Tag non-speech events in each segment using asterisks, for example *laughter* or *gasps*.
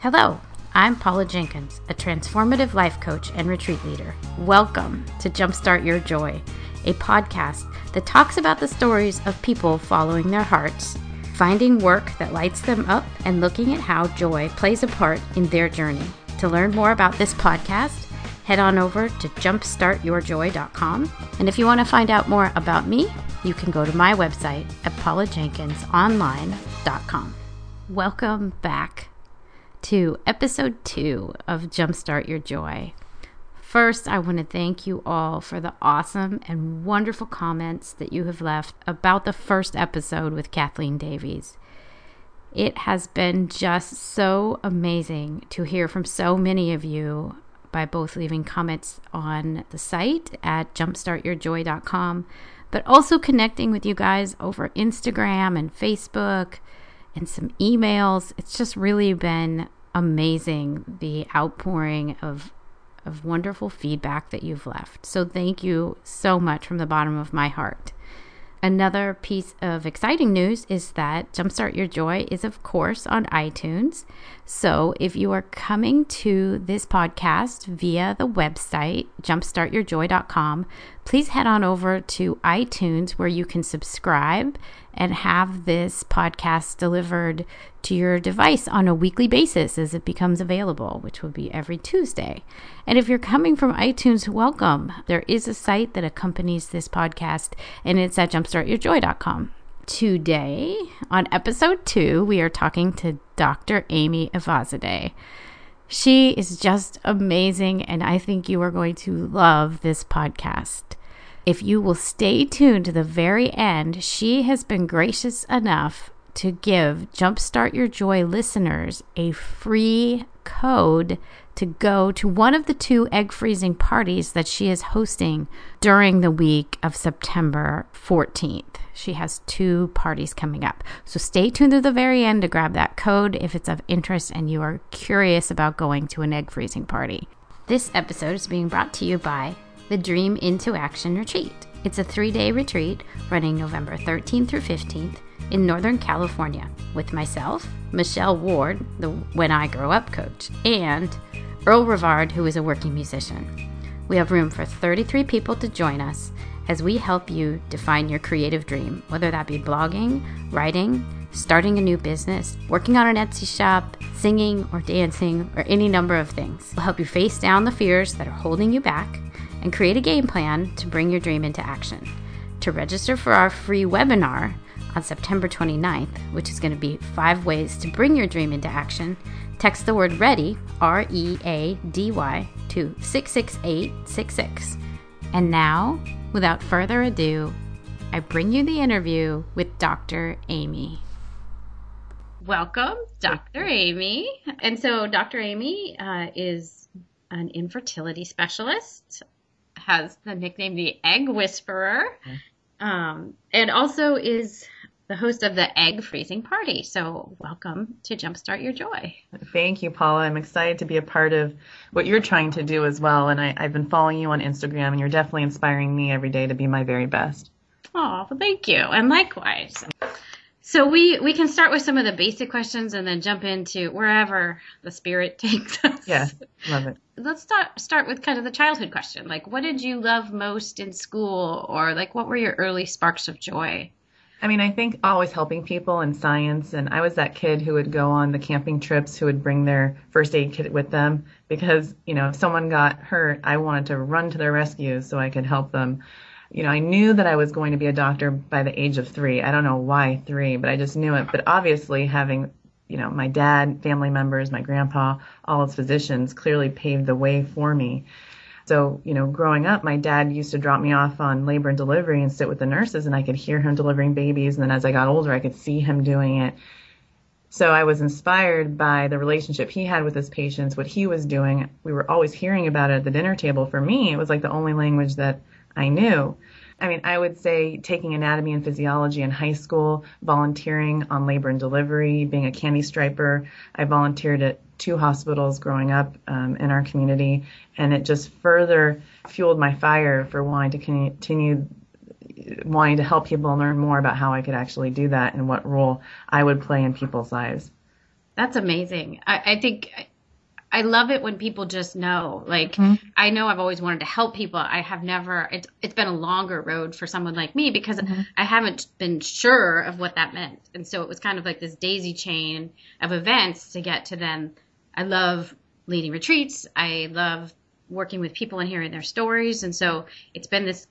Hello, I'm Paula Jenkins, a transformative life coach and retreat leader. Welcome to Jumpstart Your Joy, a podcast that talks about the stories of people following their hearts, finding work that lights them up, and looking at how joy plays a part in their journey. To learn more about this podcast, head on over to jumpstartyourjoy.com. And if you want to find out more about me, you can go to my website at paulajenkinsonline.com. Welcome back to episode two of Jumpstart Your Joy. First, I want to thank you all for the awesome and wonderful comments that you have left about the first episode with Kathleen Davies. It has been just so amazing to hear from so many of you by both leaving comments on the site at jumpstartyourjoy.com, but also connecting with you guys over Instagram and Facebook and some emails. It's just really been amazing the outpouring of of wonderful feedback that you've left. So thank you so much from the bottom of my heart. Another piece of exciting news is that Jumpstart Your Joy is, of course, on iTunes. So if you are coming to this podcast via the website, jumpstartyourjoy.com, please head on over to iTunes where you can subscribe and have this podcast delivered to your device on a weekly basis as it becomes available, which will be every Tuesday. And if you're coming from iTunes, welcome. There is a site that accompanies this podcast, and it's at jumpstartyourjoy.com. Today, on episode two, we are talking to Dr. Aimee Eyvazzadeh. She is just amazing, and I think you are going to love this podcast. If you will stay tuned to the very end, she has been gracious enough to give Jumpstart Your Joy listeners a free code to go to one of the two egg freezing parties that she is hosting during the week of September 14th. She has two parties coming up. So stay tuned to the very end to grab that code if it's of interest and you are curious about going to an egg freezing party. This episode is being brought to you by the Dream into Action Retreat. It's a three day retreat running November 13th through 15th in Northern California with myself, Michelle Ward, the When I Grow Up coach, and Earl Rivard, who is a working musician. We have room for 33 people to join us as we help you define your creative dream, whether that be blogging, writing, starting a new business, working on an Etsy shop, singing or dancing, or any number of things. We'll help you face down the fears that are holding you back and create a game plan to bring your dream into action. To register for our free webinar on September 29th, which is going to be five ways to bring your dream into action, text the word READY, R E A D Y, to 66866. And now, without further ado, I bring you the interview with Dr. Aimee. Welcome, Dr. Aimee. And so, Dr. Aimee uh, is an infertility specialist, has the nickname the Egg Whisperer, um, and also is the host of the Egg Freezing Party. So, welcome to Jumpstart Your Joy. Thank you, Paula. I'm excited to be a part of what you're trying to do as well. And I, have been following you on Instagram, and you're definitely inspiring me every day to be my very best. Oh, well, thank you. And likewise. So we we can start with some of the basic questions and then jump into wherever the spirit *laughs* takes us. Yeah, love it. Let's start start with kind of the childhood question. Like what did you love most in school or like what were your early sparks of joy? I mean, I think always helping people in science and I was that kid who would go on the camping trips who would bring their first aid kit with them because, you know, if someone got hurt, I wanted to run to their rescue so I could help them you know, I knew that I was going to be a doctor by the age of three. I don't know why three, but I just knew it. But obviously, having, you know, my dad, family members, my grandpa, all as physicians clearly paved the way for me. So, you know, growing up, my dad used to drop me off on labor and delivery and sit with the nurses, and I could hear him delivering babies. And then as I got older, I could see him doing it. So I was inspired by the relationship he had with his patients, what he was doing. We were always hearing about it at the dinner table. For me, it was like the only language that I knew. I mean, I would say taking anatomy and physiology in high school, volunteering on labor and delivery, being a candy striper. I volunteered at two hospitals growing up um, in our community, and it just further fueled my fire for wanting to continue wanting to help people and learn more about how I could actually do that and what role I would play in people's lives. That's amazing. I, I think I love it when people just know. Like Mhm. I know I've always wanted to help people. I have never. It's it's been a longer road for someone like me because Mhm. I haven't been sure of what that meant, and so it was kind of like this daisy chain of events to get to then. I love leading retreats. I love working with people and hearing their stories, and so it's been this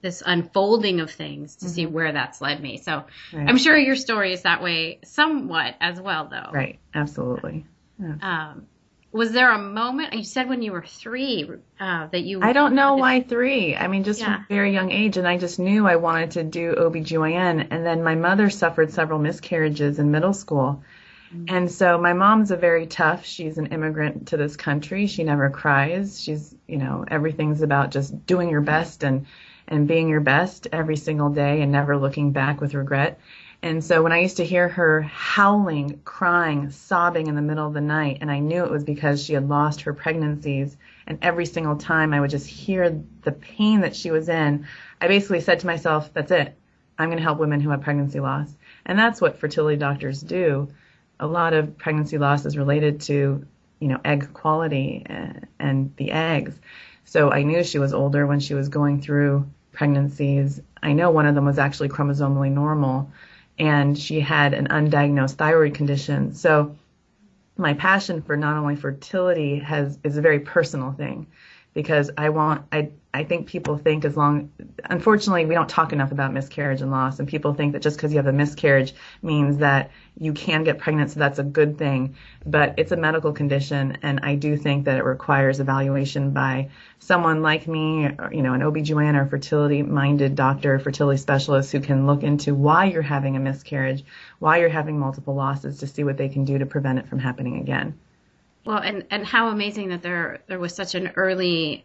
this unfolding of things to see where that's led me. So Right. I'm sure your story is that way somewhat as well, though. Right. Absolutely. Yeah. Um, was there a moment you said when you were three uh, that you? I don't know why three. I mean, just Yeah. from a very young age, and I just knew I wanted to do OBGYN. And then my mother suffered several miscarriages in middle school. Mm-hmm. And so my mom's a very tough. She's an immigrant to this country. She never cries. She's, you know, everything's about just doing your best and and being your best every single day and never looking back with regret. And so when I used to hear her howling, crying, sobbing in the middle of the night, and I knew it was because she had lost her pregnancies, and every single time I would just hear the pain that she was in, I basically said to myself, that's it. I'm going to help women who have pregnancy loss. And that's what fertility doctors do. A lot of pregnancy loss is related to, you know, egg quality and, and the eggs. So I knew she was older when she was going through pregnancies. I know one of them was actually chromosomally normal and she had an undiagnosed thyroid condition. So my passion for not only fertility has is a very personal thing because I want I I think people think as long unfortunately we don't talk enough about miscarriage and loss and people think that just because you have a miscarriage means that you can get pregnant so that's a good thing. But it's a medical condition and I do think that it requires evaluation by someone like me or, you know an OBGYN or fertility minded doctor fertility specialist who can look into why you're having a miscarriage why you're having multiple losses to see what they can do to prevent it from happening again Well, and and how amazing that there there was such an early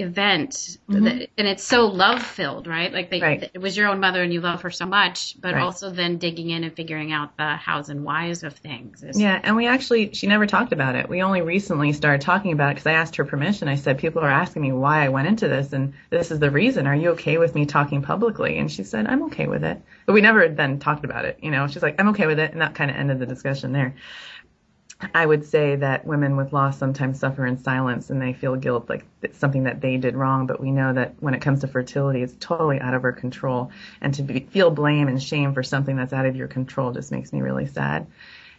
event, Mm-hmm. that, and it's so love filled, right? Like they, Right. it was your own mother, and you love her so much, but Right. also then digging in and figuring out the hows and whys of things. is- Yeah, and we actually, she never talked about it. We only recently started talking about it because I asked her permission. I said, people are asking me why I went into this, and this is the reason. Are you okay with me talking publicly? And she said, I'm okay with it. But we never then talked about it. You know, she's like, I'm okay with it. And that kind of ended the discussion there. I would say that women with loss sometimes suffer in silence and they feel guilt, like it's something that they did wrong. But we know that when it comes to fertility, it's totally out of our control. And to be, feel blame and shame for something that's out of your control just makes me really sad.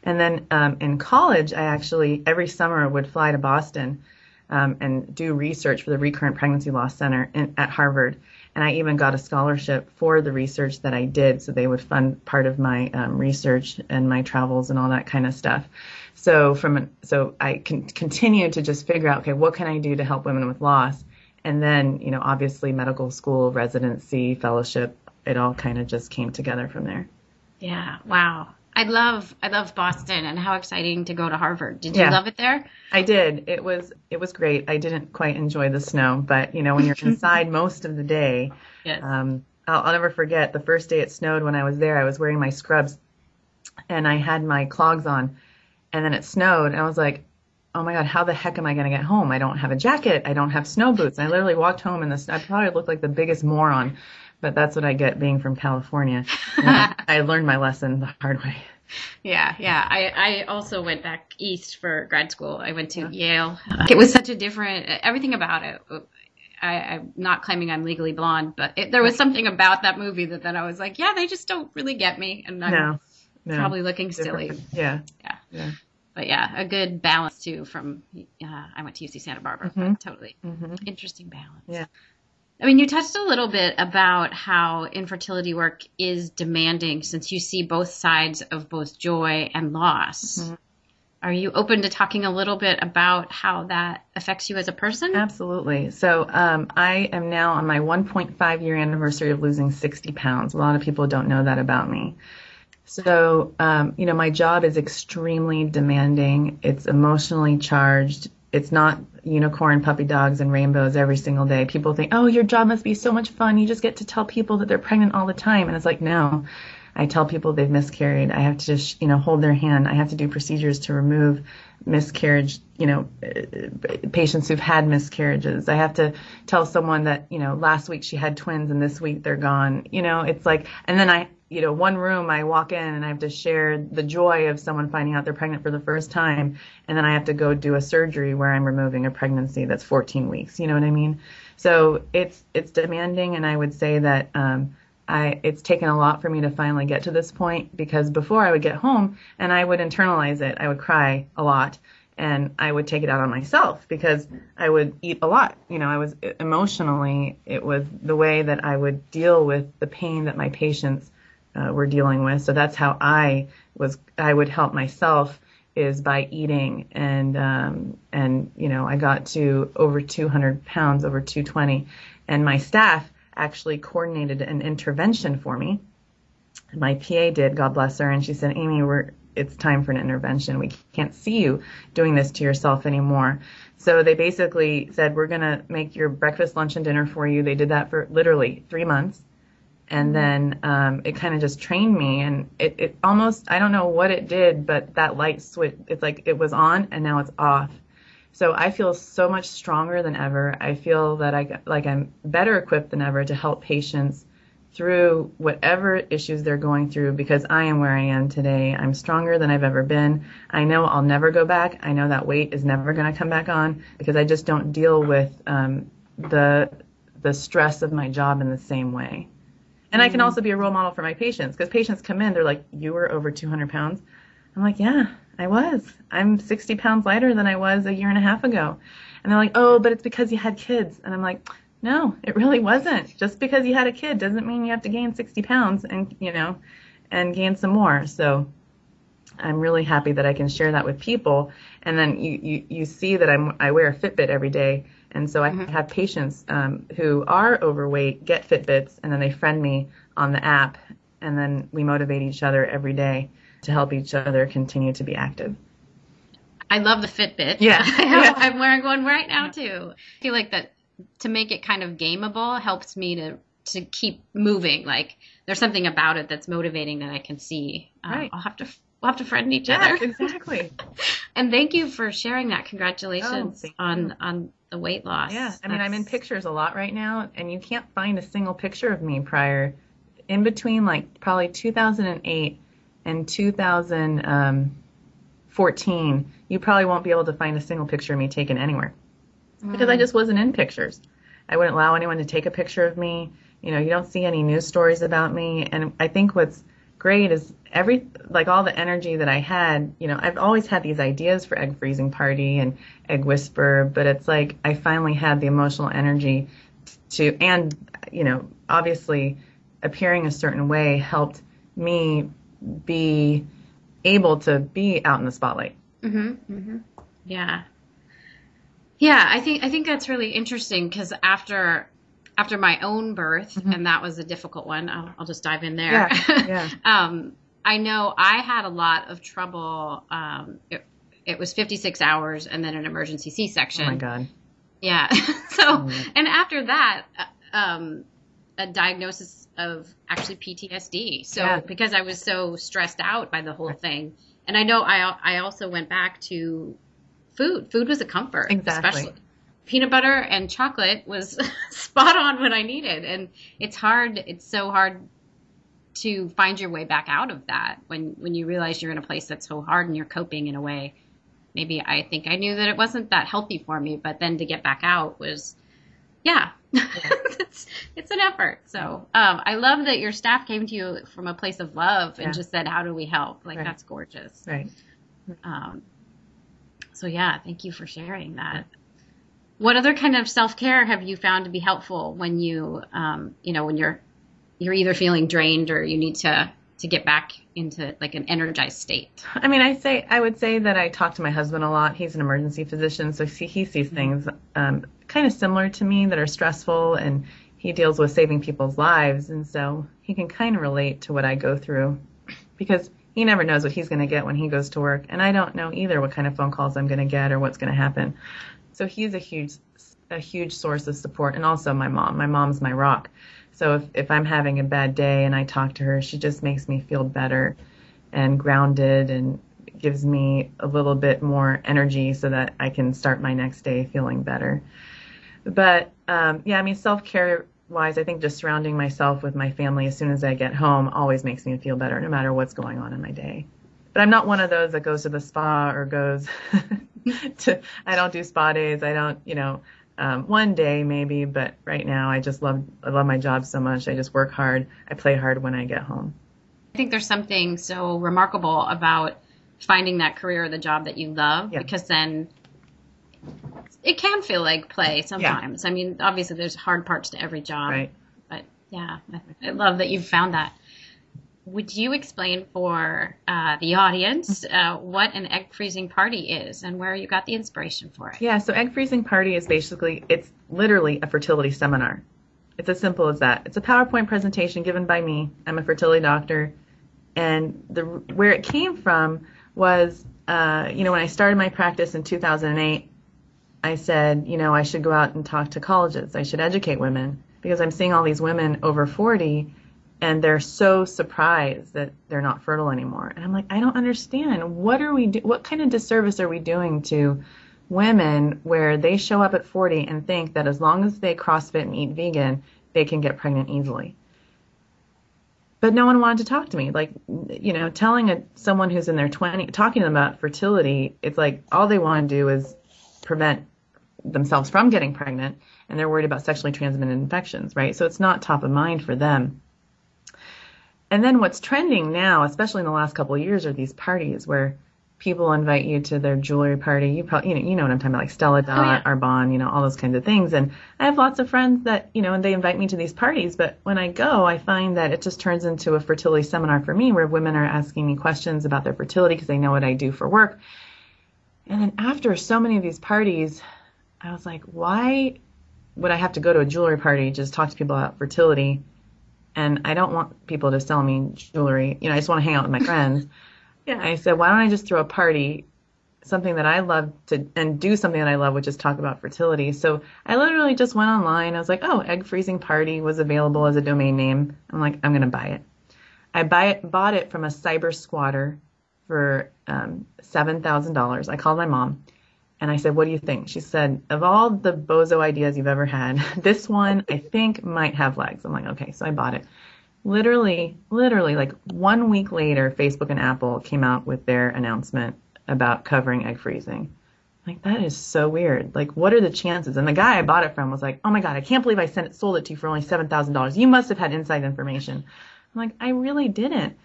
And then um, in college, I actually every summer would fly to Boston um, and do research for the Recurrent Pregnancy Loss Center in, at Harvard. And I even got a scholarship for the research that I did, so they would fund part of my um, research and my travels and all that kind of stuff. So from so I can continue to just figure out, okay, what can I do to help women with loss? And then, you know, obviously medical school, residency, fellowship, it all kind of just came together from there. Yeah. Wow. I love I love Boston, and how exciting to go to Harvard. Did you Yeah. love it there? I did. It was it was great. I didn't quite enjoy the snow, but you know, when you're *laughs* inside most of the day, Yes. um, I'll, I'll never forget the first day it snowed when I was there. I was wearing my scrubs, and I had my clogs on, and then it snowed, and I was like, "Oh my god, how the heck am I going to get home? I don't have a jacket. I don't have snow boots." I literally walked home in the snow. I probably looked like the biggest moron, but that's what I get being from California. *laughs* I, learned my lesson the hard way. Yeah, yeah. I, I also went back east for grad school. I went to Yale. It was such a different, everything about it. I, I'm not claiming I'm legally blonde, but it, there was something about that movie that then I was like, yeah, they just don't really get me. And I'm No, no, probably looking silly. Yeah, Yeah. yeah. But yeah, a good balance too from, uh, I went to UC Santa Barbara, Mhm. but totally hmm interesting balance. Yeah. I mean, you touched a little bit about how infertility work is demanding since you see both sides of both joy and loss. Mhm. Are you open to talking a little bit about how that affects you as a person? Absolutely. So um, I am now on my 1.5 year anniversary of losing 60 pounds. A lot of people don't know that about me. So, um, you know, my job is extremely demanding. It's emotionally charged. It's not unicorn puppy dogs and rainbows every single day. People think, oh, your job must be so much fun. You just get to tell people that they're pregnant all the time. And it's like, no. I tell people they've miscarried. I have to just, you know, hold their hand. I have to do procedures to remove miscarriage, you know, uh, patients who've had miscarriages. I have to tell someone that, you know, last week she had twins and this week they're gone. You know, it's like, and then I, you know, one room I walk in and I have to share the joy of someone finding out they're pregnant for the first time, and then I have to go do a surgery where I'm removing a pregnancy that's 14 weeks. You know what I mean? So it's it's demanding, and I would say that um, I it's taken a lot for me to finally get to this point because before I would get home and I would internalize it, I would cry a lot and I would take it out on myself because I would eat a lot. You know, I was emotionally, it was the way that I would deal with the pain that my patients uh, were dealing with. So that's how I was, I would help myself is by eating and, um, and, you know, I got to over 200 pounds, over 220 and my staff actually coordinated an intervention for me. My PA did, God bless her, and she said, Aimee, we're, it's time for an intervention. We can't see you doing this to yourself anymore. So they basically said, we're going to make your breakfast, lunch, and dinner for you. They did that for literally three months. And then um, it kind of just trained me, and it, it almost, I don't know what it did, but that light switch, it's like it was on and now it's off. So I feel so much stronger than ever. I feel that I like I'm better equipped than ever to help patients through whatever issues they're going through because I am where I am today. I'm stronger than I've ever been. I know I'll never go back. I know that weight is never going to come back on because I just don't deal with um, the the stress of my job in the same way. And mm-hmm. I can mm-hmm. also be a role model for my patients because patients come in, they're like, "You were over 200 pounds." I'm like, "Yeah, I was. I'm 60 pounds lighter than I was a year and a half ago." And they're like, "Oh, but it's because you had kids." And I'm like, no, it really wasn't. Just because you had a kid doesn't mean you have to gain 60 pounds and, you know, and gain some more. So I'm really happy that I can share that with people. And then you, you, you see that I'm, I wear a Fitbit every day. And so I mm-hmm. have patients um, who are overweight get Fitbits and then they friend me on the app. And then we motivate each other every day to help each other continue to be active. I love the Fitbit. *laughs* Yeah. I'm wearing one right now too. I feel like that to make it kind of gameable helps me to to keep moving. Like there's something about it that's motivating that I can see. Um, right. I'll have to we'll have to friend each yeah, other. exactly. *laughs* and thank you for sharing that. Congratulations oh, on you. on the weight loss. Yeah. I mean, I'm in pictures a lot right now, and you can't find a single picture of me prior. In between, like probably 2008 and 2014, you probably won't be able to find a single picture of me taken anywhere because I mm. just wasn't in pictures. I wouldn't allow anyone to take a picture of me. You know, you don't see any news stories about me. And I think what's great is every, like all the energy that I had, you know, I've always had these ideas for Egg Freezing Party and Egg Whisper, but it's like I finally had the emotional energy to, and, you know, obviously appearing a certain way helped me be able to be out in the spotlight. Mm-hmm, mm-hmm. Yeah. Yeah, I think I think that's really interesting because after after my own birth, mm-hmm. and that was a difficult one. I'll, I'll just dive in there. Yeah, yeah. *laughs* um, I know I had a lot of trouble. Um, it, it, was 56 hours and then an emergency C-section. Oh my god. Yeah. *laughs* so, mm. and after that, uh, um, a diagnosis of actually PTSD. So yeah. because I was so stressed out by the whole thing, and I know I I also went back to food. Food was a comfort. Exactly. Especially peanut butter and chocolate was *laughs* spot on what I needed. And it's hard. It's so hard to find your way back out of that when when you realize you're in a place that's so hard and you're coping in a way. Maybe I think I knew that it wasn't that healthy for me, but then to get back out was, yeah, yeah. *laughs* it's it's an effort. So um, I love that your staff came to you from a place of love and yeah. just said, "How do we help?" Like right. that's gorgeous. Right. Um, so yeah, thank you for sharing that. What other kind of self care have you found to be helpful when you, um, you know, when you're you're either feeling drained or you need to to get back into like an energized state? I mean, I say I would say that I talk to my husband a lot. He's an emergency physician, so he, he sees things um, kind of similar to me that are stressful, and he deals with saving people's lives, and so he can kind of relate to what I go through because he never knows what he's going to get when he goes to work, and I don't know either what kind of phone calls I'm going to get or what's going to happen. So he's a huge a huge source of support, and also my mom. My mom's my rock. So if if I'm having a bad day and I talk to her, she just makes me feel better and grounded and gives me a little bit more energy so that I can start my next day feeling better. But um, yeah, I mean, self care wise, I think just surrounding myself with my family as soon as I get home always makes me feel better, no matter what's going on in my day. But I'm not one of those that goes to the spa or goes *laughs* *laughs* to. I don't do spa days. I don't, you know, um, one day maybe, but right now I just love I love my job so much. I just work hard. I play hard when I get home. I think there's something so remarkable about finding that career or the job that you love yeah. because then it can feel like play sometimes. Yeah. I mean, obviously there's hard parts to every job, right. but yeah, I love that you've found that. Would you explain for uh, the audience uh, what an egg freezing party is and where you got the inspiration for it? Yeah, so egg freezing party is basically it's literally a fertility seminar. It's as simple as that. It's a PowerPoint presentation given by me. I'm a fertility doctor, and the where it came from was, uh, you know, when I started my practice in 2008, I said, you know, I should go out and talk to colleges. I should educate women because I'm seeing all these women over 40 and they're so surprised that they're not fertile anymore. And I'm like, I don't understand. What are we do- what kind of disservice are we doing to women where they show up at 40 and think that as long as they CrossFit and eat vegan, they can get pregnant easily? But no one wanted to talk to me. Like, you know, telling a, someone who's in their 20s, talking to them about fertility, it's like all they want to do is prevent themselves from getting pregnant and they're worried about sexually transmitted infections, right? So it's not top of mind for them. And then what's trending now, especially in the last couple of years, are these parties where people invite you to their jewelry party. You probably, you know, you know what I'm talking about, like Stella Dot, oh, yeah. Arbonne, you know, all those kinds of things. And I have lots of friends that, you know, and they invite me to these parties. But when I go, I find that it just turns into a fertility seminar for me, where women are asking me questions about their fertility because they know what I do for work. And then after so many of these parties, I was like, why would I have to go to a jewelry party just talk to people about fertility? And I don't want people to sell me jewelry. You know, I just want to hang out with my friends. *laughs* yeah. I said, why don't I just throw a party, something that I love to, and do something that I love, which is talk about fertility. So I literally just went online. I was like, oh, egg freezing party was available as a domain name. I'm like, I'm going to buy it. I buy it, bought it from a cyber squatter for um, $7,000. I called my mom and I said, What do you think? She said, Of all the bozo ideas you've ever had, *laughs* this one I think might have legs. I'm like, Okay, so I bought it. Literally, literally, like one week later, Facebook and Apple came out with their announcement about covering egg freezing. Like, that is so weird. Like, what are the chances? And the guy I bought it from was like, Oh my God, I can't believe I sent it, sold it to you for only $7,000. You must have had inside information. I'm like, I really didn't.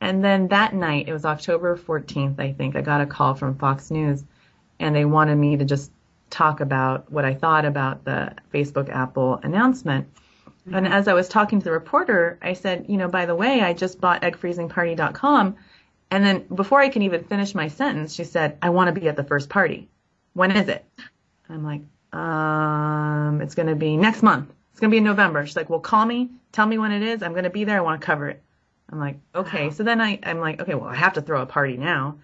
And then that night, it was October 14th, I think, I got a call from Fox News and they wanted me to just talk about what I thought about the Facebook Apple announcement. Mm-hmm. And as I was talking to the reporter, I said, you know, by the way, I just bought eggfreezingparty.com. And then before I can even finish my sentence, she said, I want to be at the first party. When is it? I'm like, um, it's going to be next month. It's going to be in November. She's like, well, call me, tell me when it is. I'm going to be there. I want to cover it. I'm like, okay. Wow. So then I, I'm like, okay, well, I have to throw a party now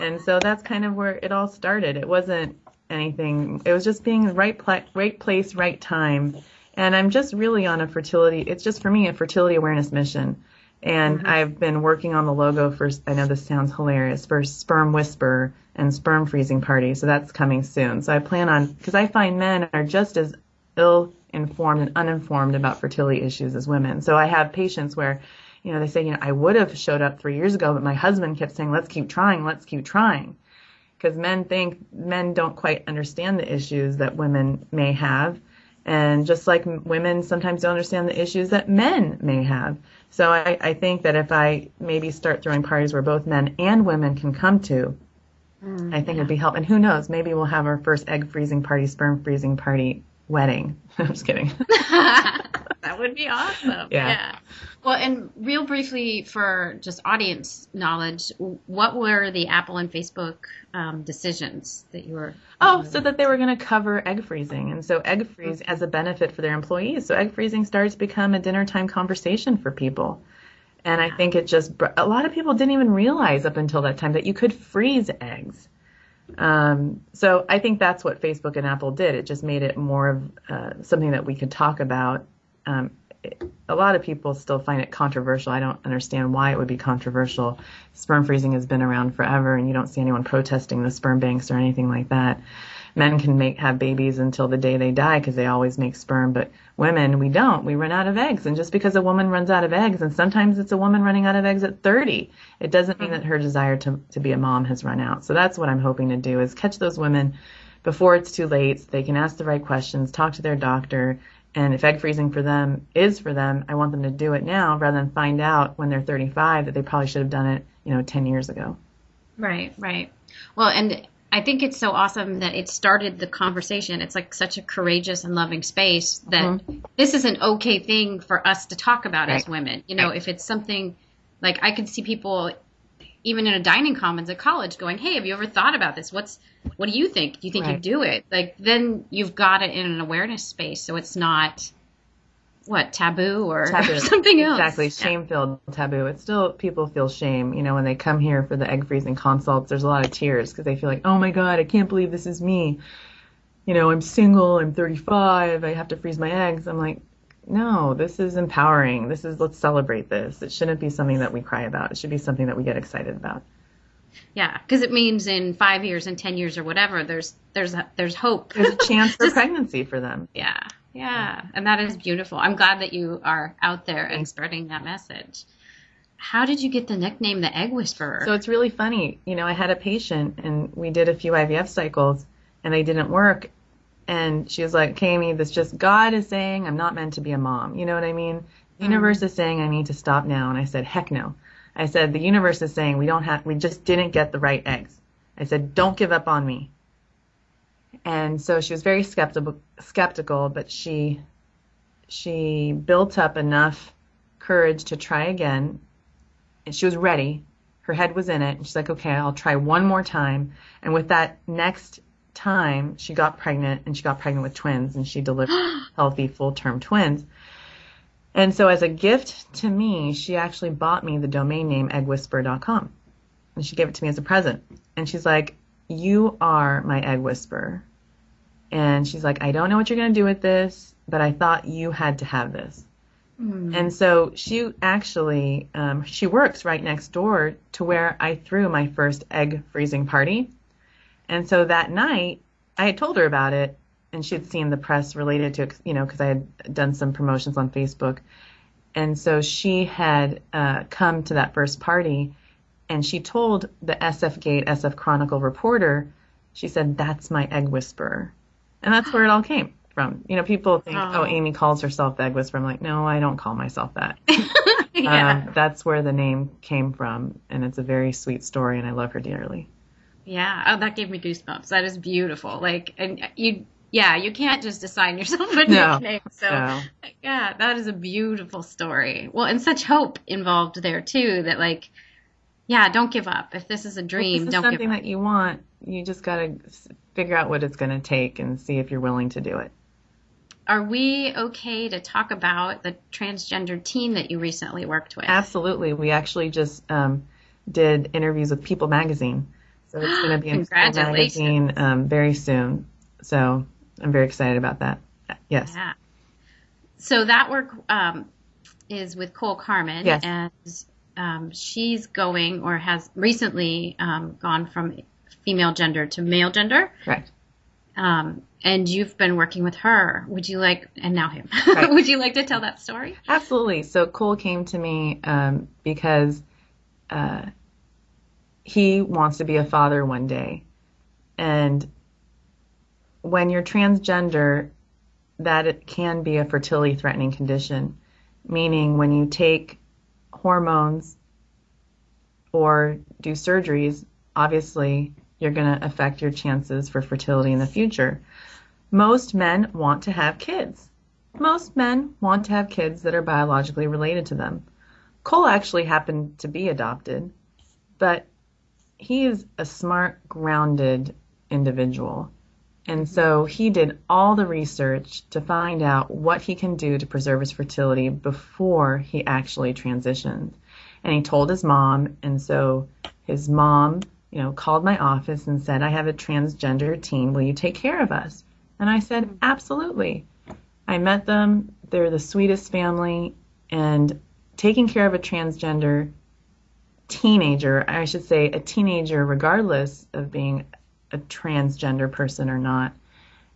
and so that's kind of where it all started. It wasn't anything. It was just being right pla- right place, right time. And I'm just really on a fertility. It's just for me a fertility awareness mission. And mm-hmm. I've been working on the logo for. I know this sounds hilarious for Sperm Whisper and Sperm Freezing Party. So that's coming soon. So I plan on because I find men are just as ill informed and uninformed about fertility issues as women. So I have patients where you know, they say, you know, I would have showed up three years ago, but my husband kept saying, let's keep trying, let's keep trying. Because men think, men don't quite understand the issues that women may have. And just like women sometimes don't understand the issues that men may have. So I, I think that if I maybe start throwing parties where both men and women can come to, mm, I think yeah. it'd be helpful. And who knows, maybe we'll have our first egg freezing party, sperm freezing party wedding. *laughs* I'm just kidding. *laughs* that would be awesome. Yeah. yeah. Well, and real briefly for just audience knowledge, what were the Apple and Facebook um, decisions that you were? Oh, so that they were going to cover egg freezing, and so egg freeze as a benefit for their employees. So egg freezing starts to become a dinner time conversation for people. And I think it just a lot of people didn't even realize up until that time that you could freeze eggs. Um, so I think that's what Facebook and Apple did. It just made it more of uh, something that we could talk about. Um, a lot of people still find it controversial. I don't understand why it would be controversial. Sperm freezing has been around forever, and you don't see anyone protesting the sperm banks or anything like that. men can make have babies until the day they die because they always make sperm, but women we don't. We run out of eggs, and just because a woman runs out of eggs, and sometimes it's a woman running out of eggs at 30, it doesn't mean that her desire to to be a mom has run out. So that's what I'm hoping to do is catch those women before it's too late. So they can ask the right questions, talk to their doctor, and if egg freezing for them is for them, I want them to do it now rather than find out when they're 35 that they probably should have done it, you know, 10 years ago. Right, right. Well, and I think it's so awesome that it started the conversation. It's like such a courageous and loving space that mm-hmm. this is an okay thing for us to talk about right. as women. You know, right. if it's something like I could see people even in a dining commons at college going, "Hey, have you ever thought about this? What's what do you think? Do you think right. you do it?" Like then you've got it in an awareness space, so it's not what taboo or, *laughs* taboo. something else. Exactly, shame-filled yeah. taboo. It's still people feel shame. You know, when they come here for the egg freezing consults, there's a lot of tears because they feel like, "Oh my God, I can't believe this is me." You know, I'm single. I'm 35. I have to freeze my eggs. I'm like, no, this is empowering. This is let's celebrate this. It shouldn't be something that we cry about. It should be something that we get excited about. Yeah, because it means in five years and ten years or whatever, there's there's a, there's hope. There's a chance for *laughs* pregnancy for them. Yeah, yeah, and that is beautiful. I'm glad that you are out there and spreading that message. How did you get the nickname the Egg Whisperer? So it's really funny. You know, I had a patient and we did a few IVF cycles and they didn't work and she was like, "Kami, this just God is saying I'm not meant to be a mom. You know what I mean? The mm. universe is saying I need to stop now." And I said, "Heck no." I said, "The universe is saying we don't have, we just didn't get the right eggs." I said, "Don't give up on me." And so she was very skeptical, skeptical, but she she built up enough courage to try again, and she was ready. Her head was in it, and she's like, "Okay, I'll try one more time." And with that next time, she got pregnant and she got pregnant with twins and she delivered *gasps* healthy full term twins. And so as a gift to me, she actually bought me the domain name eggwhisper.com. And she gave it to me as a present. And she's like, You are my egg whisperer. And she's like, I don't know what you're going to do with this, but I thought you had to have this. Mm. And so she actually, um, she works right next door to where I threw my first egg freezing party. And so that night, I had told her about it, and she had seen the press related to it, you know, because I had done some promotions on Facebook. And so she had uh, come to that first party, and she told the SF Gate, SF Chronicle reporter, she said, That's my egg whisperer. And that's where it all came from. You know, people think, oh, oh Aimee calls herself the egg whisperer. I'm like, no, I don't call myself that. *laughs* yeah. Um, that's where the name came from, and it's a very sweet story, and I love her dearly. Yeah. Oh, that gave me goosebumps. That is beautiful. Like, and you, yeah, you can't just assign yourself a no. nickname. So, no. yeah, that is a beautiful story. Well, and such hope involved there too. That like, yeah, don't give up. If this is a dream, if don't give up. Something that you want, you just gotta figure out what it's going to take and see if you're willing to do it. Are we okay to talk about the transgender team that you recently worked with? Absolutely. We actually just um, did interviews with People Magazine. So it's going to be in Magazine um, very soon. So I'm very excited about that. Yes. Yeah. So that work um, is with Cole Carmen, Yes. And um, she's going or has recently um, gone from female gender to male gender. Correct. Um, and you've been working with her. Would you like, and now him, right. *laughs* would you like to tell that story? Absolutely. So Cole came to me um, because uh, he wants to be a father one day. And when you're transgender, that it can be a fertility threatening condition, meaning when you take hormones or do surgeries, obviously you're going to affect your chances for fertility in the future. Most men want to have kids. Most men want to have kids that are biologically related to them. Cole actually happened to be adopted, but he is a smart, grounded individual. And so he did all the research to find out what he can do to preserve his fertility before he actually transitioned. And he told his mom, and so his mom, you know, called my office and said, I have a transgender teen. Will you take care of us? And I said, absolutely. I met them. They're the sweetest family. And taking care of a transgender teenager, I should say a teenager, regardless of being a transgender person or not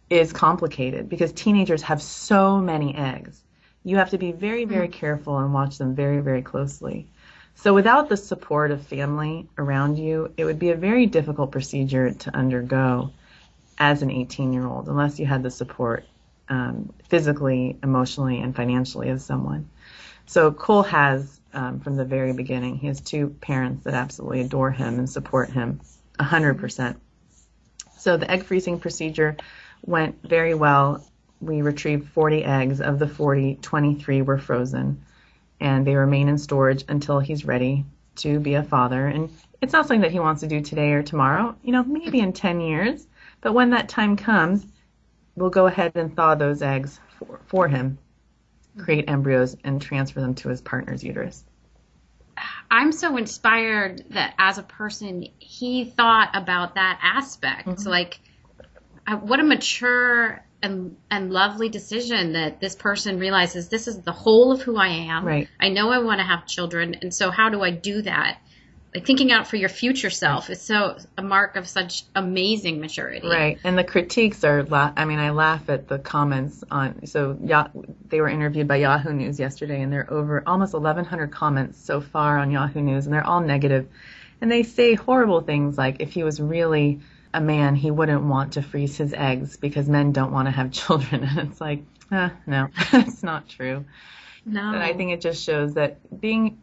is complicated because teenagers have so many eggs. You have to be very, very mm. careful and watch them very, very closely. So without the support of family around you, it would be a very difficult procedure to undergo as an 18 year old unless you had the support um, physically, emotionally, and financially of someone. So Cole has um, from the very beginning. He has two parents that absolutely adore him and support him 100%. So the egg freezing procedure went very well. We retrieved 40 eggs. Of the 40, 23 were frozen, and they remain in storage until he's ready to be a father. And it's not something that he wants to do today or tomorrow, you know, maybe in 10 years. But when that time comes, we'll go ahead and thaw those eggs for, for him, create embryos, and transfer them to his partner's uterus. I'm so inspired that as a person, he thought about that aspect. Mm-hmm. Like, what a mature and and lovely decision that this person realizes this is the whole of who I am. Right. I know I want to have children, and so how do I do that? Like thinking out for your future self is so a mark of such amazing maturity. Right, and the critiques are. La- I mean, I laugh at the comments on. So yeah, they were interviewed by Yahoo News yesterday, and they're over almost 1,100 comments so far on Yahoo News, and they're all negative. and they say horrible things like, if he was really a man, he wouldn't want to freeze his eggs because men don't want to have *laughs* children, and it's like, eh, no, *laughs* that's not true. No. And I think it just shows that being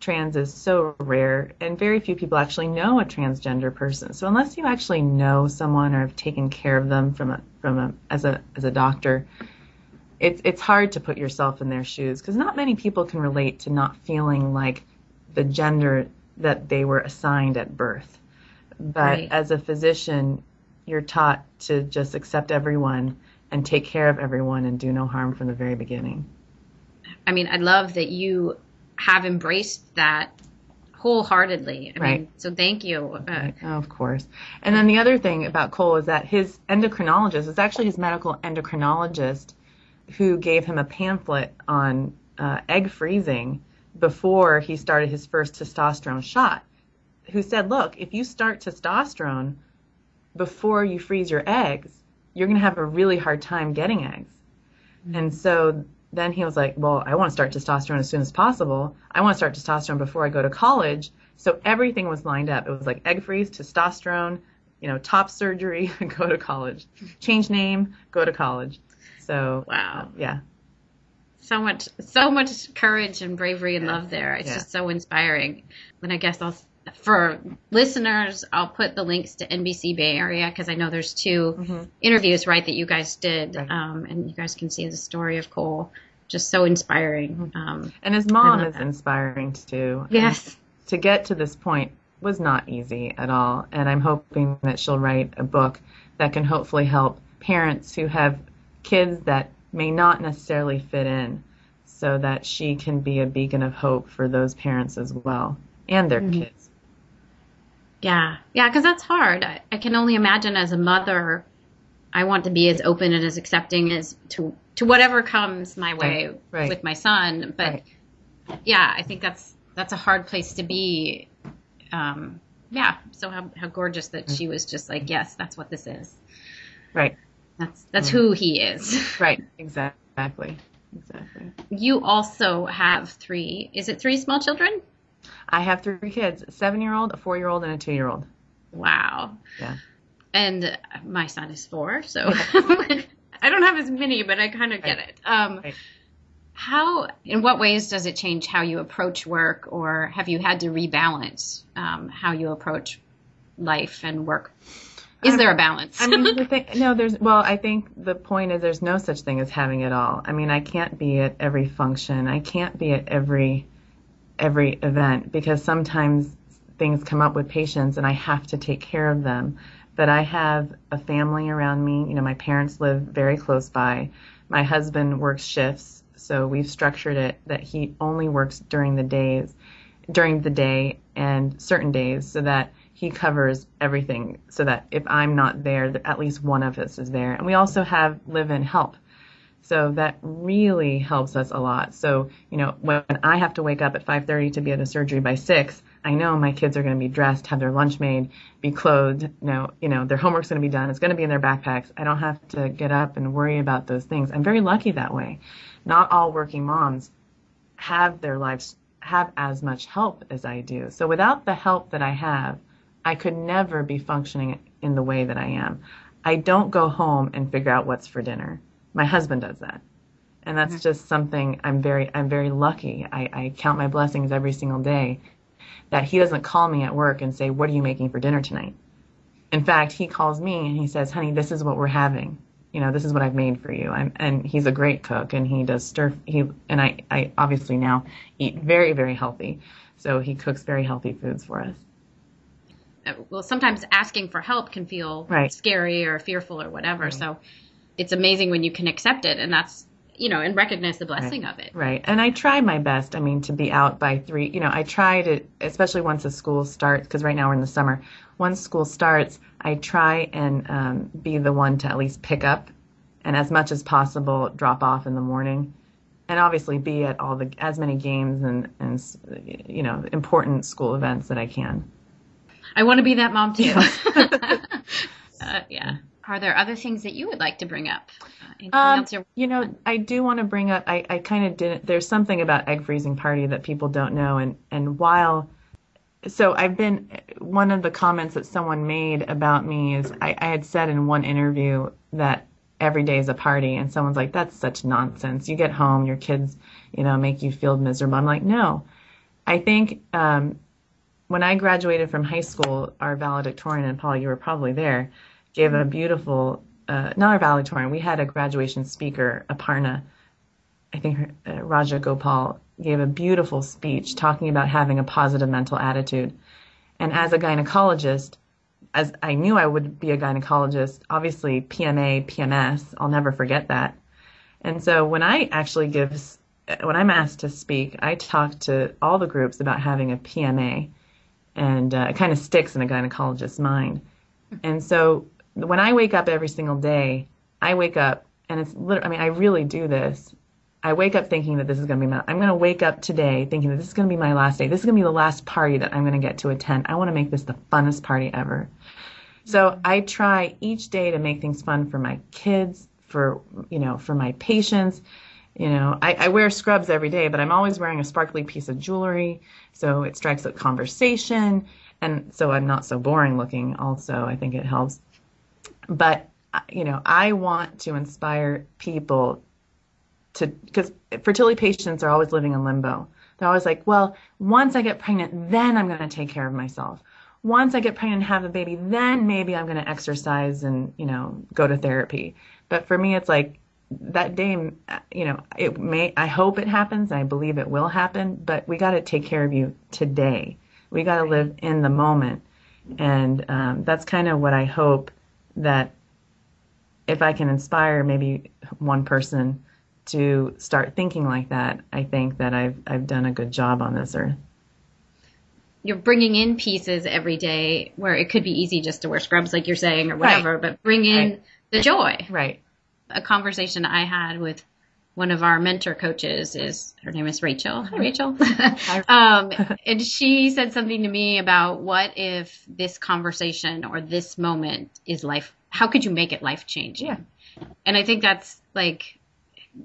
trans is so rare and very few people actually know a transgender person. So unless you actually know someone or have taken care of them from a from a as a as a doctor, it's it's hard to put yourself in their shoes because not many people can relate to not feeling like the gender that they were assigned at birth. But right. as a physician, you're taught to just accept everyone and take care of everyone and do no harm from the very beginning. I mean, I love that you have embraced that wholeheartedly. I right. Mean, so thank you. Uh, oh, of course. And then the other thing about Cole is that his endocrinologist is actually his medical endocrinologist who gave him a pamphlet on uh, egg freezing before he started his first testosterone shot. Who said, look, if you start testosterone before you freeze your eggs, you're going to have a really hard time getting eggs. Mm-hmm. And so then he was like, well, I want to start testosterone as soon as possible. I want to start testosterone before I go to college. So everything was lined up. It was like egg freeze, testosterone, you know, top surgery, *laughs* go to college, change name, go to college. So wow, uh, yeah, so much, so much courage and bravery and yeah. love there. It's yeah. just so inspiring. And I guess I'll for listeners, I'll put the links to NBC Bay Area because I know there's 2 mm-hmm. interviews, right, that you guys did, right. um, and you guys can see the story of Cole. Just so inspiring. Mm-hmm. Um, and his mom is that. inspiring too. Yes. And to get to this point was not easy at all, and I'm hoping that she'll write a book that can hopefully help parents who have kids that may not necessarily fit in so that she can be a beacon of hope for those parents as well and their mm-hmm. kids. Yeah, yeah, because that's hard. I, I, can only imagine as a mother, I want to be as open and as accepting as to to whatever comes my way right, right. with my son. But right. yeah, I think that's that's a hard place to be. Um, yeah, so how how gorgeous that she was just like, yes, that's what this is. Right. That's that's mm. who he is. *laughs* Right. Exactly. Exactly. You also have three. Is it three small children? I have three kids: a seven-year-old, a four-year-old, and a two-year-old. Wow. Yeah. And my son is four, so *laughs* I don't have as many, but I kind of get right. it. Um, right. How, in what ways does it change how you approach work, or have you had to rebalance um, how you approach life and work? Is um, there a balance? I mean, the *laughs* thing, no, there's, well, I think the point is there's no such thing as having it all. I mean, I can't be at every function. I can't be at every every event because sometimes things come up with patients and I have to take care of them. But I have a family around me. You know, my parents live very close by. My husband works shifts, so we've structured it that he only works during the days, during the day and certain days so that he covers everything so that if I'm not there, at least one of us is there. And we also have live-in help. So that really helps us a lot. So, you know, when I have to wake up at 5:30 to be at a surgery by 6, I know my kids are going to be dressed, have their lunch made, be clothed, you know, you know, their homework's going to be done. It's going to be in their backpacks. I don't have to get up and worry about those things. I'm very lucky that way. Not all working moms have their lives have as much help as I do. So without the help that I have, I could never be functioning in the way that I am. I don't go home and figure out what's for dinner. My husband does that. And that's mm-hmm. just something I'm very I'm very lucky. I, I count my blessings every single day that he doesn't call me at work and say, What are you making for dinner tonight? In fact, he calls me and he says, Honey, this is what we're having. You know, this is what I've made for you. I'm, and he's a great cook and he does stir he and I, I obviously now eat very, very healthy. So he cooks very healthy foods for us. Uh, well, sometimes asking for help can feel right. scary or fearful or whatever. Right. So it's amazing when you can accept it and that's you know, and recognize the blessing right. of it. Right. And I try my best. I mean, to be out by three, you know, I try to, especially once the school starts, because right now we're in the summer. Once school starts, I try and um, be the one to at least pick up and as much as possible drop off in the morning. And obviously be at all the, as many games and, and, you know, important school events that I can. I want to be that mom too. *laughs* uh, yeah. Are there other things that you would like to bring up? Um, you know, I do want to bring up. I, I kind of didn't. There's something about egg freezing party that people don't know, and and while. So I've been one of the comments that someone made about me is I, I had said in one interview that every day is a party, and someone's like, "That's such nonsense." You get home, your kids, you know, make you feel miserable. I'm like, no. I think um, when I graduated from high school, our valedictorian and Paul, you were probably there gave a beautiful, uh, not our valedictorian, we had a graduation speaker, Aparna, I think her, uh, Raja Gopal, gave a beautiful speech talking about having a positive mental attitude. And as a gynecologist, as I knew I would be a gynecologist, obviously PMA, PMS, I'll never forget that. And so when I actually give, when I'm asked to speak, I talk to all the groups about having a PMA, and uh, it kind of sticks in a gynecologist's mind. And so when I wake up every single day, I wake up and it's literally, I mean, I really do this. I wake up thinking that this is going to be my, I'm going to wake up today thinking that this is going to be my last day. This is going to be the last party that I'm going to get to attend. I want to make this the funnest party ever. So I try each day to make things fun for my kids, for, you know, for my patients. You know, I, I wear scrubs every day, but I'm always wearing a sparkly piece of jewelry. So it strikes up conversation. And so I'm not so boring looking also. I think it helps but you know, I want to inspire people to because fertility patients are always living in limbo. They're always like, well, once I get pregnant, then I'm going to take care of myself. Once I get pregnant and have a baby, then maybe I'm going to exercise and you know go to therapy. But for me, it's like that day, you know, it may. I hope it happens. I believe it will happen. But we got to take care of you today. We got to live in the moment, and um, that's kind of what I hope that if I can inspire maybe one person to start thinking like that, I think that I've I've done a good job on this earth. You're bringing in pieces every day where it could be easy just to wear scrubs, like you're saying, or whatever, right. but bring in right. the joy. Right. A conversation I had with one of our mentor coaches is her name is Rachel. Hi, Rachel. *laughs* *laughs* um, and she said something to me about what if this conversation or this moment is life? How could you make it life changing? Yeah. And I think that's like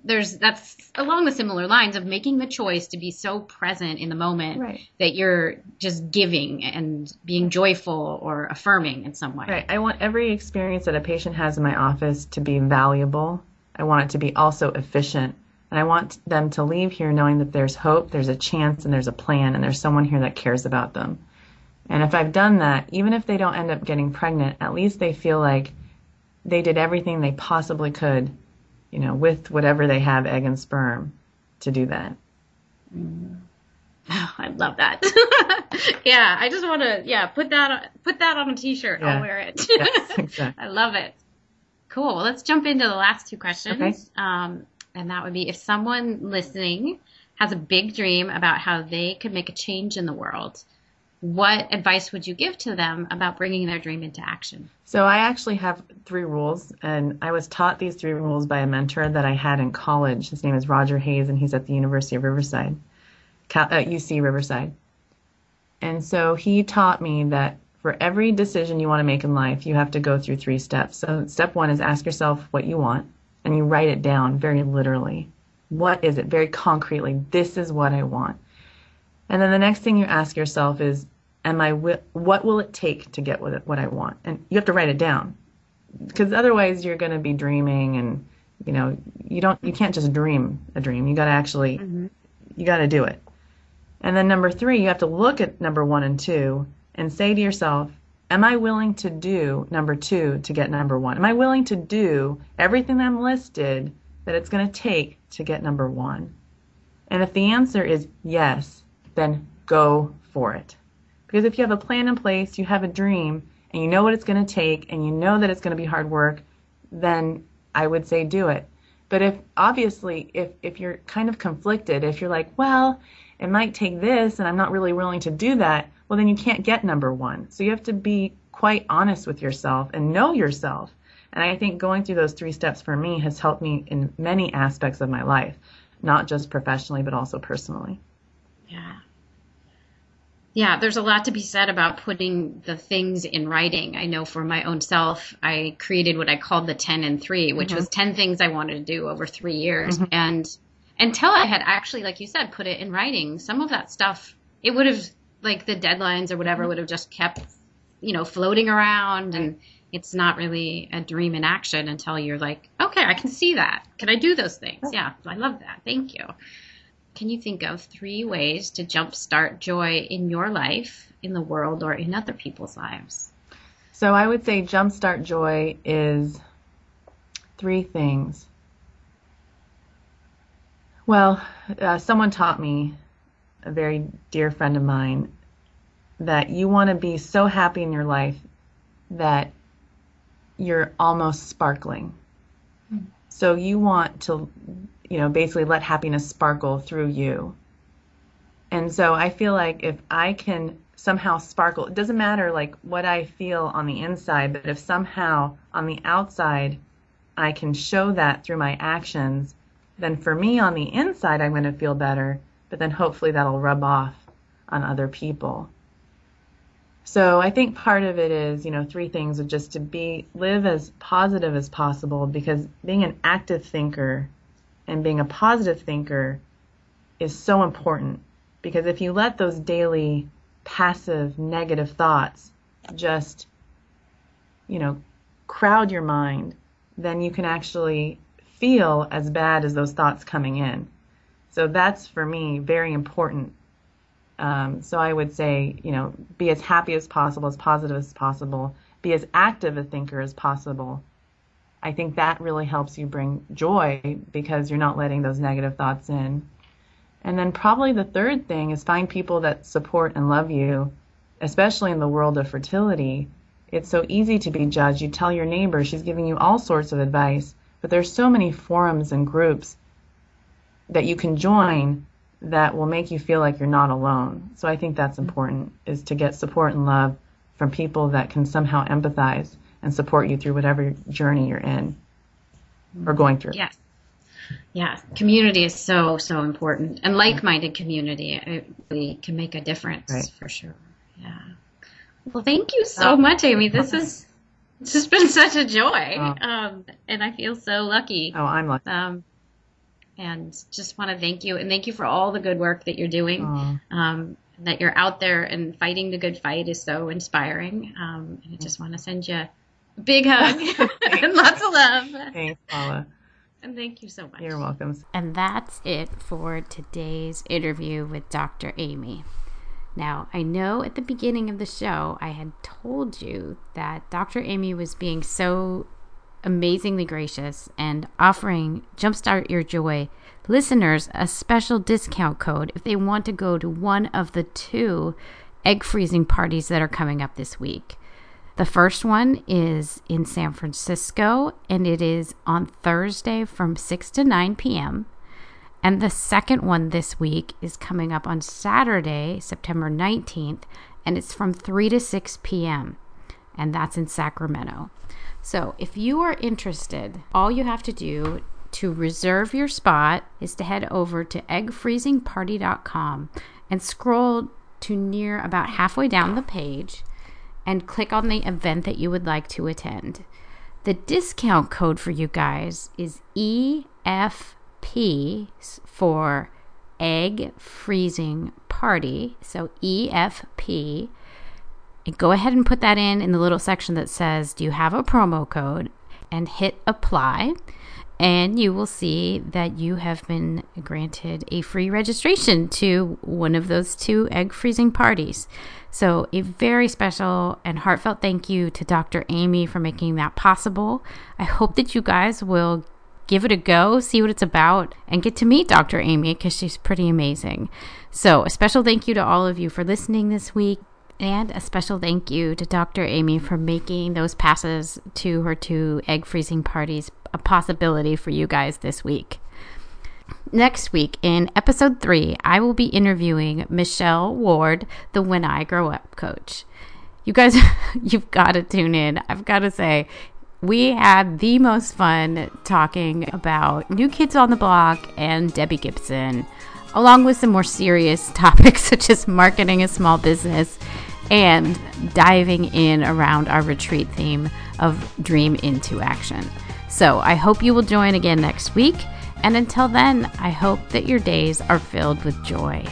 there's that's along the similar lines of making the choice to be so present in the moment right. that you're just giving and being joyful or affirming in some way. Right. I want every experience that a patient has in my office to be valuable I want it to be also efficient. And I want them to leave here knowing that there's hope, there's a chance, and there's a plan, and there's someone here that cares about them. And if I've done that, even if they don't end up getting pregnant, at least they feel like they did everything they possibly could, you know, with whatever they have, egg and sperm, to do that. Oh, *laughs* I love that. *laughs* yeah, I just want to yeah put that put that on a t-shirt. Yeah. I'll wear it. yes, *laughs* exactly. I love it. Cool. Let's jump into the last two questions. Okay. Um, and that would be if someone listening has a big dream about how they could make a change in the world, what advice would you give to them about bringing their dream into action? So I actually have three rules, and I was taught these three rules by a mentor that I had in college. His name is Roger Hayes, and he's at the University of Riverside, UC uh, Riverside. And so he taught me that for every decision you want to make in life, you have to go through three steps. So step one is ask yourself what you want, and you write it down very literally. What is it? Very concretely. This is what I want. And then the next thing you ask yourself is, am I what will it take to get what, what I want? And you have to write it down because otherwise you're going to be dreaming and you know you don't you can't just dream a dream you got to actually mm-hmm. you got to do it and then number three you have to look at number one and two and say to yourself am i willing to do number two to get number one? Am i willing to do everything i'm listed that it's going to take to get number one? And if the answer is yes then go for it. Because if you have a plan in place you have a dream and you know what it's going to take and you know that it's going to be hard work then I would say do it. But if obviously if if you're kind of conflicted, if you're like, well, it might take this and I'm not really willing to do that, well then you can't get number 1. So you have to be quite honest with yourself and know yourself. And I think going through those three steps for me has helped me in many aspects of my life, not just professionally but also personally. Yeah. Yeah, there's a lot to be said about putting the things in writing. I know for my own self, I created what I called the 10 and 3, which mm-hmm. was 10 things I wanted to do over 3 years. Mm-hmm. And until I had actually like you said put it in writing, some of that stuff it would have like the deadlines or whatever mm-hmm. would have just kept you know floating around and it's not really a dream in action until you're like, okay, I can see that. Can I do those things? Yeah, I love that. Thank you. Can you think of three ways to jumpstart joy in your life, in the world, or in other people's lives? So I would say jumpstart joy is three things. Well, uh, someone taught me, a very dear friend of mine, that you want to be so happy in your life that you're almost sparkling. Mm. So you want to you know, basically let happiness sparkle through you. And so I feel like if I can somehow sparkle, it doesn't matter like what I feel on the inside, but if somehow on the outside I can show that through my actions, then for me on the inside I'm going to feel better, but then hopefully that'll rub off on other people. So I think part of it is, you know, three things of just to be live as positive as possible because being an active thinker and being a positive thinker is so important because if you let those daily passive negative thoughts just you know crowd your mind then you can actually feel as bad as those thoughts coming in so that's for me very important um, so i would say you know be as happy as possible as positive as possible be as active a thinker as possible I think that really helps you bring joy because you're not letting those negative thoughts in. And then probably the third thing is find people that support and love you, especially in the world of fertility. It's so easy to be judged. You tell your neighbor, she's giving you all sorts of advice, but there's so many forums and groups that you can join that will make you feel like you're not alone. So I think that's important is to get support and love from people that can somehow empathize and support you through whatever journey you're in or going through. Yes. Yeah, community is so so important, and like-minded community it really can make a difference right. for sure. Yeah. Well, thank you so much, Aimee. This is this has been such a joy, oh. um, and I feel so lucky. Oh, I'm lucky. Um, and just want to thank you, and thank you for all the good work that you're doing. Um, that you're out there and fighting the good fight is so inspiring. Um, and I just want to send you a Big hug *laughs* *laughs* and lots of love. Thanks, Paula. And thank you so much. You're welcome. And that's it for today's interview with Dr. Aimee. Now, I know at the beginning of the show I had told you that Dr. Aimee was being so amazingly gracious and offering Jumpstart Your Joy listeners a special discount code if they want to go to one of the two egg freezing parties that are coming up this week. The first one is in San Francisco, and it is on Thursday from 6 to 9 p.m. And the second one this week is coming up on Saturday, September 19th, and it's from 3 to 6 p.m. And that's in Sacramento. So if you are interested, all you have to do to reserve your spot is to head over to eggfreezingparty.com and scroll to near about halfway down the page and click on the event that you would like to attend. The discount code for you guys is EFP for Egg Freezing Party. So EFP. And go ahead and put that in in the little section that says, Do you have a promo code? And hit apply and you will see that you have been granted a free registration to one of those two egg freezing parties. So, a very special and heartfelt thank you to Dr. Aimee for making that possible. I hope that you guys will give it a go, see what it's about, and get to meet Dr. Aimee because she's pretty amazing. So, a special thank you to all of you for listening this week. And a special thank you to Dr. Aimee for making those passes to her two egg freezing parties a possibility for you guys this week. Next week, in episode three, I will be interviewing Michelle Ward, the When I Grow Up coach. You guys, *laughs* you've got to tune in. I've got to say, we had the most fun talking about New Kids on the Block and Debbie Gibson, along with some more serious *laughs* topics such as marketing a small business and diving in around our retreat theme of Dream into Action. So I hope you will join again next week. And until then, I hope that your days are filled with joy.